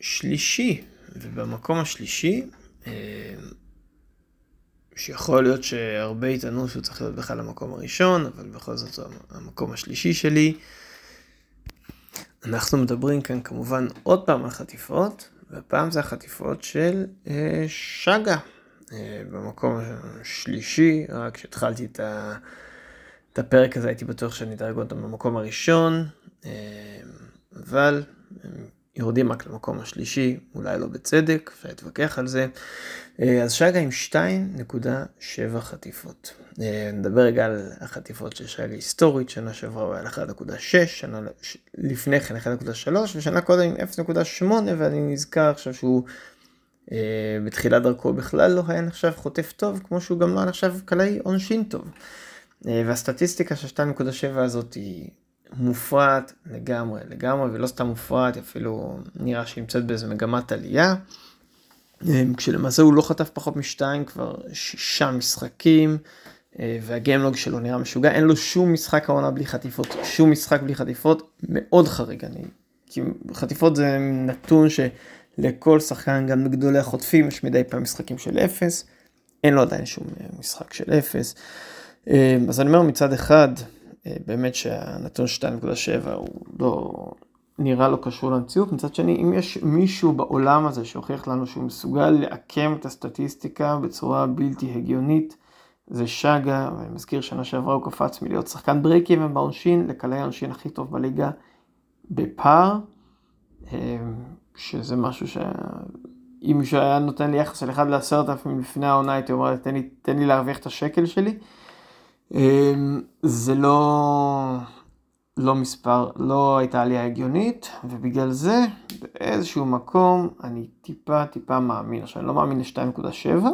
השלישי, ובמקום השלישי, אמ, שיכול להיות שהרבה יטענו שהוא צריך להיות בכלל המקום הראשון, אבל בכל זאת הוא המקום השלישי שלי. אנחנו מדברים כאן כמובן עוד פעם על חטיפות, והפעם זה החטיפות של אה, שגה. אה, במקום השלישי, רק כשהתחלתי את, ה, את הפרק הזה הייתי בטוח שאני אדרג אותם במקום הראשון, אה, אבל יורדים רק למקום השלישי, אולי לא בצדק, אפשר להתווכח על זה. אה, אז שגה עם 2.7 חטיפות. אה, נדבר רגע על החטיפות של שגה היסטורית, שנה שעברה הוא היה 1.6, שנה לפני כן 1.3, ושנה קודם עם 0.8, ואני נזכר עכשיו שהוא אה, בתחילת דרכו בכלל לא היה נחשב חוטף טוב, כמו שהוא גם לא היה נחשב קלעי עונשין טוב. והסטטיסטיקה של 2.7 הזאת היא מופרעת לגמרי, לגמרי, ולא סתם מופרעת, אפילו נראה שהיא נמצאת באיזה מגמת עלייה. אמ, כשלמעשה הוא לא חטף פחות משתיים כבר שישה משחקים, אה, והגיימלוג שלו נראה משוגע, אין לו שום משחק העונה בלי חטיפות, שום משחק בלי חטיפות, מאוד חריג אני. כי חטיפות זה נתון שלכל שחקן, גם לגדולי החוטפים, יש מדי פעם משחקים של אפס, אין לו עדיין שום אה, משחק של אפס. אז אני אומר מצד אחד, אה, באמת שהנתון 2.7 הוא לא נראה לא קשור למציאות. מצד שני, אם יש מישהו בעולם הזה שהוכיח לנו שהוא מסוגל לעקם את הסטטיסטיקה בצורה בלתי הגיונית, זה שגה, ואני מזכיר שנה שעברה הוא קפץ מלהיות שחקן ברייקים ובעונשין לקלעי העונשין הכי טוב בליגה בפער, אה, שזה משהו ש... אם מישהו היה נותן לי יחס של 1 ל-10,000 לפני העונה, הייתי אומר, תן לי, תן לי להרוויח את השקל שלי. אמ, זה לא, לא מספר, לא הייתה עלייה הגיונית, ובגלל זה באיזשהו מקום אני טיפה טיפה מאמין. עכשיו אני לא מאמין ל-2.7,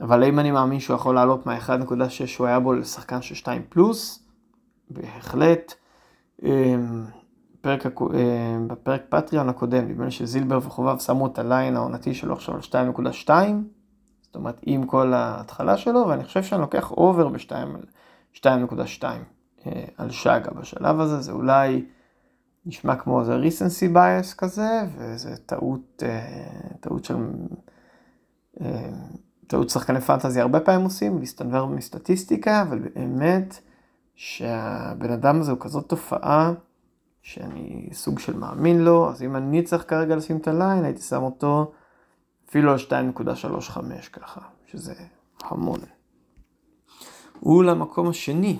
אבל האם אני מאמין שהוא יכול לעלות מה-1.6 שהוא היה בו לשחקן של 2 פלוס? בהחלט. אמ, בפרק, אה, בפרק פטריון הקודם, נדמה לי שזילבר וחובב שמו את ה line העונתי שלו עכשיו על 2.2, זאת אומרת עם כל ההתחלה שלו, ואני חושב שאני לוקח over ב-2.2 על שגה בשלב הזה, זה אולי נשמע כמו איזה recency bias כזה, וזה טעות, טעות של... טעות שחקני פנטזי הרבה פעמים עושים, להסתנוור מסטטיסטיקה, אבל באמת שהבן אדם הזה הוא כזאת תופעה שאני סוג של מאמין לו, אז אם אני צריך כרגע לשים את הליין, הייתי שם אותו אפילו על 2.35 ככה, שזה המון. הוא למקום השני,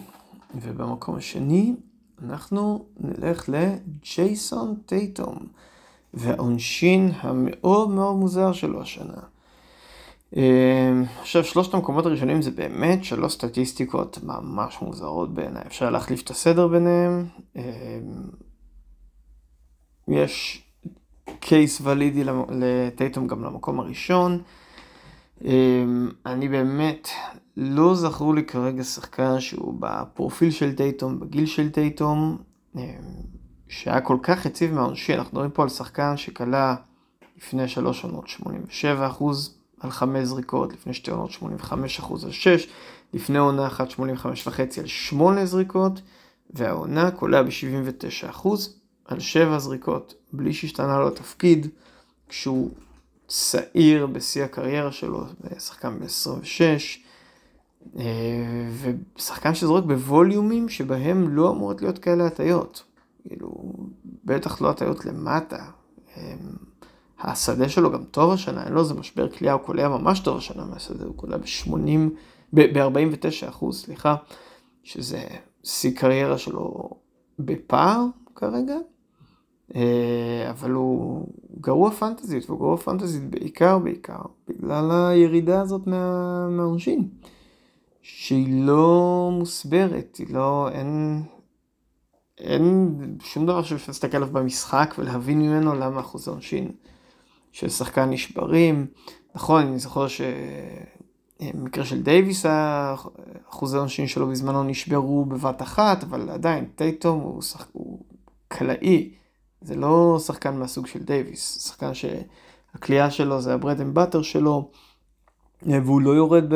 ובמקום השני אנחנו נלך לג'ייסון טייטום, והעונשין המאוד מאוד מוזר שלו השנה. אמ, עכשיו שלושת המקומות הראשונים זה באמת שלוש סטטיסטיקות ממש מוזרות בעיניי, אפשר להחליף את הסדר ביניהם. אמ, יש קייס ולידי לטייטום גם למקום הראשון. אמ, אני באמת, לא זכרו לי כרגע שחקן שהוא בפרופיל של טייטום, בגיל של טייטום, שהיה כל כך יציב מהעונשי, אנחנו מדברים פה על שחקן שכלה לפני שלוש עונות 87 אחוז. על 5 זריקות, לפני שתי עונות 85% על 6, לפני עונה אחת 85.5 על 8 זריקות, והעונה קולע ב-79% על 7 זריקות, בלי שהשתנה לו התפקיד, כשהוא צעיר בשיא הקריירה שלו, שחקן ב-26, אה, ושחקן שזורק בווליומים שבהם לא אמורות להיות כאלה הטיות. כאילו, בטח לא הטיות למטה. אה, השדה שלו גם טוב השנה, אין לו איזה משבר כליאה, הוא קולע ממש טוב השנה מהשדה, הוא קולע ב-80, ב-49 אחוז, סליחה, שזה שיא קריירה שלו בפער כרגע, אבל הוא גרוע פנטזית, והוא גרוע פנטזית בעיקר בעיקר בגלל הירידה הזאת מה, מהעונשין, שהיא לא מוסברת, היא לא, אין, אין שום דבר שאפשר להסתכל עליו במשחק ולהבין ממנו למה אחוז העונשין. של שחקן נשברים. נכון, אני זוכר שבמקרה של דייוויס, אחוזי העונשין שלו בזמנו נשברו בבת אחת, אבל עדיין, טייטום הוא, שח... הוא קלעי. זה לא שחקן מהסוג של דייוויס, שחקן שהקליעה שלו זה ה bread and butter שלו, והוא לא יורד, ב...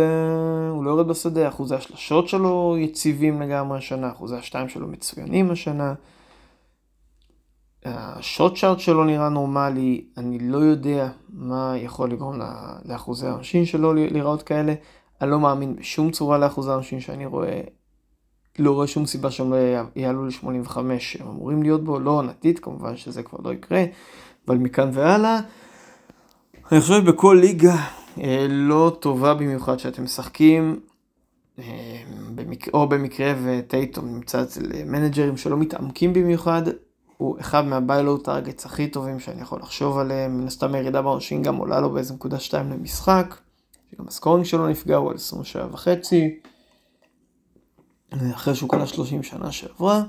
לא יורד בשדה, אחוזי השלשות שלו יציבים לגמרי השנה, אחוזי השתיים שלו מצוינים השנה. השוט שארט שלו נראה נורמלי, אני לא יודע מה יכול לגרום לאחוזי האנשים שלו להיראות כאלה. אני לא מאמין בשום צורה לאחוזי האנשים שאני רואה. לא רואה שום סיבה שהם לא יעלו ל-85 שהם אמורים להיות בו, לא עונתית כמובן שזה כבר לא יקרה, אבל מכאן והלאה. אני חושב בכל ליגה אה, לא טובה במיוחד שאתם משחקים, אה, או במקרה וטייטום נמצא אצל מנג'רים שלא מתעמקים במיוחד, הוא אחד מה buy low targets הכי טובים שאני יכול לחשוב עליהם, מן הסתם הירידה בעונשין גם עולה לו באיזה נקודה שתיים למשחק, שגם הסקורינג שלו נפגע, הוא על 27 וחצי, אחרי שהוא קלע 30 שנה שעברה.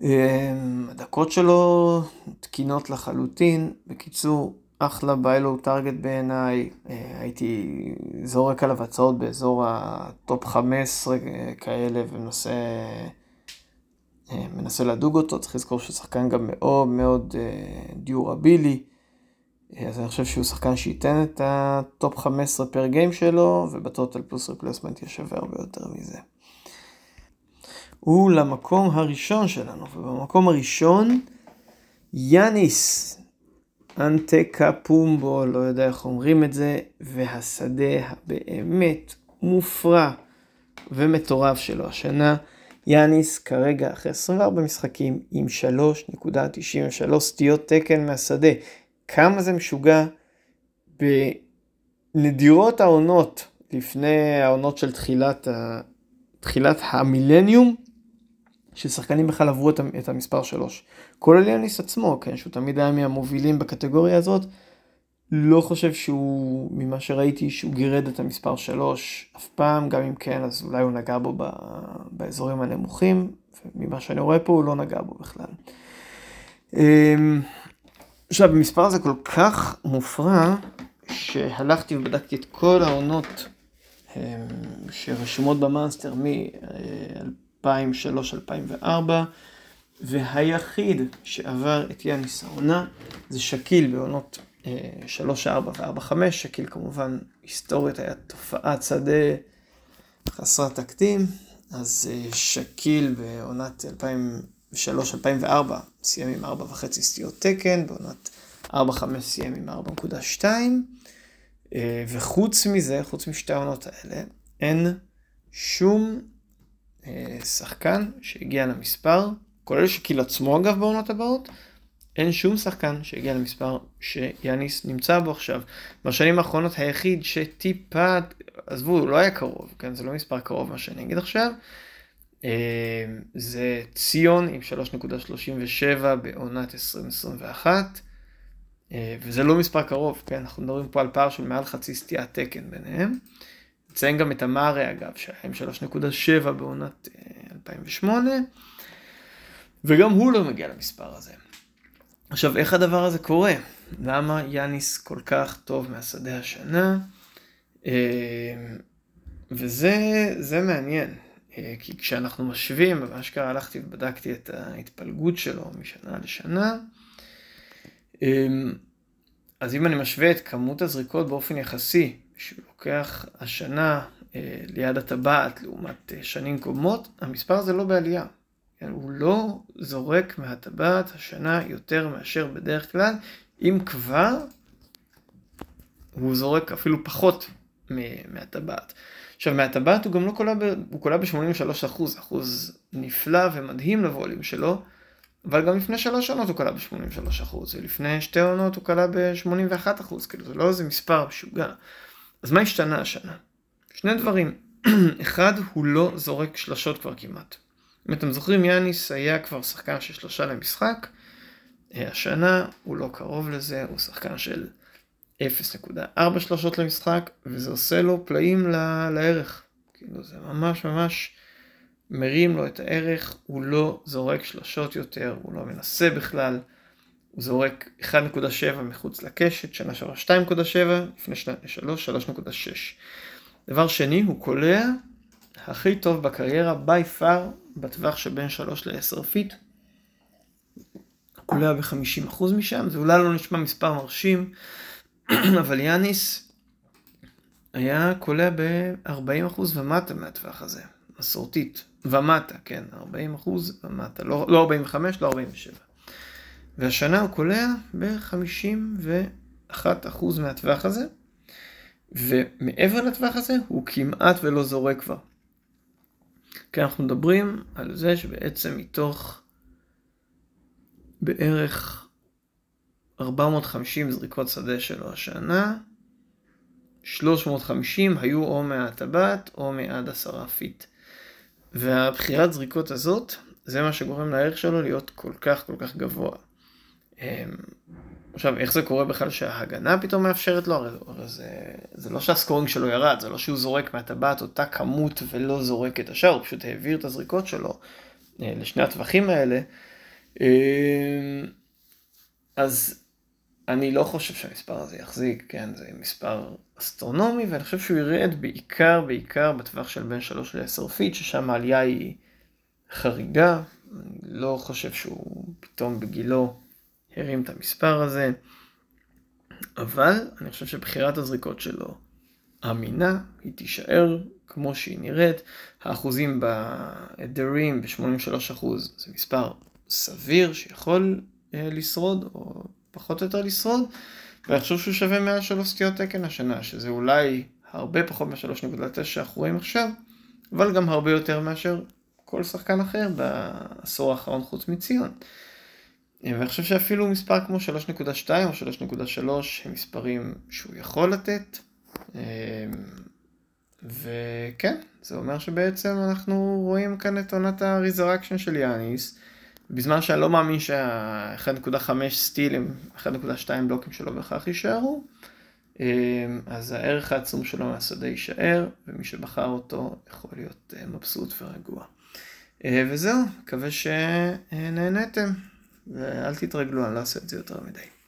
אמ, הדקות שלו תקינות לחלוטין, בקיצור, אחלה buy low target בעיניי, אה, הייתי זורק עליו הצעות באזור ה top 15 כאלה ומנסה... אה, מנסה לדוג אותו, צריך לזכור שהוא שחקן גם מאוד מאוד אה, durable, אה, אז אני חושב שהוא שחקן שייתן את ה top 15 per game שלו, וב total plus replacement יהיה שווה הרבה יותר מזה. ולמקום הראשון שלנו, ובמקום הראשון, יאניס אנטקה פומבו, לא יודע איך אומרים את זה, והשדה הבאמת מופרע ומטורף שלו השנה. יאניס כרגע אחרי 24 משחקים עם 3.93 סטיות תקן מהשדה. כמה זה משוגע בנדירות העונות לפני העונות של תחילת, ה... תחילת המילניום, ששחקנים בכלל עברו את המספר 3. כולל יאניס עצמו, כן, שהוא תמיד היה מהמובילים בקטגוריה הזאת. לא חושב שהוא, ממה שראיתי, שהוא גירד את המספר 3 אף פעם, גם אם כן, אז אולי הוא נגע בו באזורים הנמוכים, וממה שאני רואה פה הוא לא נגע בו בכלל. אמ, עכשיו, המספר הזה כל כך מופרע, שהלכתי ובדקתי את כל העונות אמ, שרשומות במאסטר מ-2003-2004, והיחיד שעבר את יאניס העונה זה שקיל בעונות 3, 4 ו-4, 5. שקיל כמובן היסטורית היה תופעת שדה חסרת תקדים. אז שקיל בעונת 2003-2004 סיים עם 4.5 סטיות תקן, בעונת 4-5 סיים עם 4.2. וחוץ מזה, חוץ משתי העונות האלה, אין שום אה, שחקן שהגיע למספר, כולל שקיל עצמו אגב בעונות הבאות, אין שום שחקן שהגיע למספר שיאניס נמצא בו עכשיו. בשנים האחרונות היחיד שטיפה, עזבו, הוא לא היה קרוב, כן, זה לא מספר קרוב מה שאני אגיד עכשיו, אה, זה ציון עם 3.37 בעונת 2021. אה, וזה לא מספר קרוב, כן, אנחנו מדברים פה על פער של מעל חצי סטיית תקן ביניהם. נציין גם את המארה אגב, שהיה עם 3.7 בעונת 2008, אה, וגם הוא לא מגיע למספר הזה. עכשיו, איך הדבר הזה קורה? למה יאניס כל כך טוב מהשדה השנה? אה, וזה מעניין, כי כשאנחנו משווים, באשכרה הלכתי ובדקתי את ההתפלגות שלו משנה לשנה, אז אם אני משווה את כמות הזריקות באופן יחסי, שהוא לוקח השנה אה, ליד הטבעת לעומת אה, שנים קודמות, המספר הזה לא בעלייה. כן, הוא לא זורק מהטבעת השנה יותר מאשר בדרך כלל, אם כבר, הוא זורק אפילו פחות מהטבעת. עכשיו, מהטבעת הוא גם לא קולע, הוא קולע ב-83 אחוז, אחוז נפלא ומדהים לווליום שלו, אבל גם לפני שלוש עונות הוא קלע ב-83%, ולפני שתי עונות הוא קלע ב-81%, כאילו זה לא איזה מספר משוגע. אז מה השתנה השנה? שני דברים. אחד, הוא לא זורק שלשות כבר כמעט. אם אתם זוכרים, יאניס היה כבר שחקן של שלושה למשחק. אה, השנה הוא לא קרוב לזה, הוא שחקן של 0.4 שלושות למשחק, וזה עושה לו פלאים לערך. כאילו זה ממש ממש מרים לו את הערך, הוא לא זורק שלשות יותר, הוא לא מנסה בכלל, זורק 1.7 מחוץ לקשת, שנה שעברה 2.7, לפני 3, 3.6. דבר שני, הוא קולע הכי טוב בקריירה, by far, בטווח שבין 3 ל-10 feet. הוא קולע ב-50% משם, זה אולי לא נשמע מספר מרשים, אבל יאניס היה קולע ב-40% ומטה מהטווח הזה, מסורתית. ומטה, כן, 40 אחוז ומטה, לא, לא 45, לא 47. והשנה הוא קולע ב-51 אחוז מהטווח הזה, ומעבר לטווח הזה הוא כמעט ולא זורק כבר. כי אנחנו מדברים על זה שבעצם מתוך בערך 450 זריקות שדה שלו השנה, 350 היו או מהטבעת או מעד עשרה feet. והבחירת זריקות הזאת, זה מה שגורם לערך שלו להיות כל כך כל כך גבוה. אמ, עכשיו, איך זה קורה בכלל שההגנה פתאום מאפשרת לו? הרי, הרי זה, זה לא שה scoring שלו ירד, זה לא שהוא זורק מהטבעת אותה כמות ולא זורק את השאר, הוא פשוט העביר את הזריקות שלו אה, לשני הטווחים האלה. אמ, אז אני לא חושב שהמספר הזה יחזיק, כן, זה מספר אסטרונומי, ואני חושב שהוא ירד בעיקר, בעיקר בטווח של בין 3 ל-10 feet, ששם העלייה היא חריגה. אני לא חושב שהוא פתאום בגילו הרים את המספר הזה, אבל אני חושב שבחירת הזריקות שלו אמינה, היא תישאר כמו שהיא נראית. האחוזים בהדרים ב-83% זה מספר סביר שיכול אה, לשרוד, או פחות או יותר לשרוד, ואני חושב שהוא שווה מעל שלוש סטיות תקן השנה, שזה אולי הרבה פחות מה-3.9 שאנחנו רואים עכשיו, אבל גם הרבה יותר מאשר כל שחקן אחר בעשור האחרון חוץ מציון. ואני חושב שאפילו מספר כמו 3.2 או 3.3 הם מספרים שהוא יכול לתת. וכן, זה אומר שבעצם אנחנו רואים כאן את עונת הריזרקשן של יאניס. בזמן שאני לא מאמין שה-1.5 סטילים, 1.2 בלוקים שלו בהכרח יישארו, אמ, אז הערך העצום שלו מהשדה יישאר, ומי שבחר אותו יכול להיות אה, מבסוט ורגוע. אה, וזהו, מקווה שנהנתם, ואל תתרגלו, אני לא אעשה את זה יותר מדי.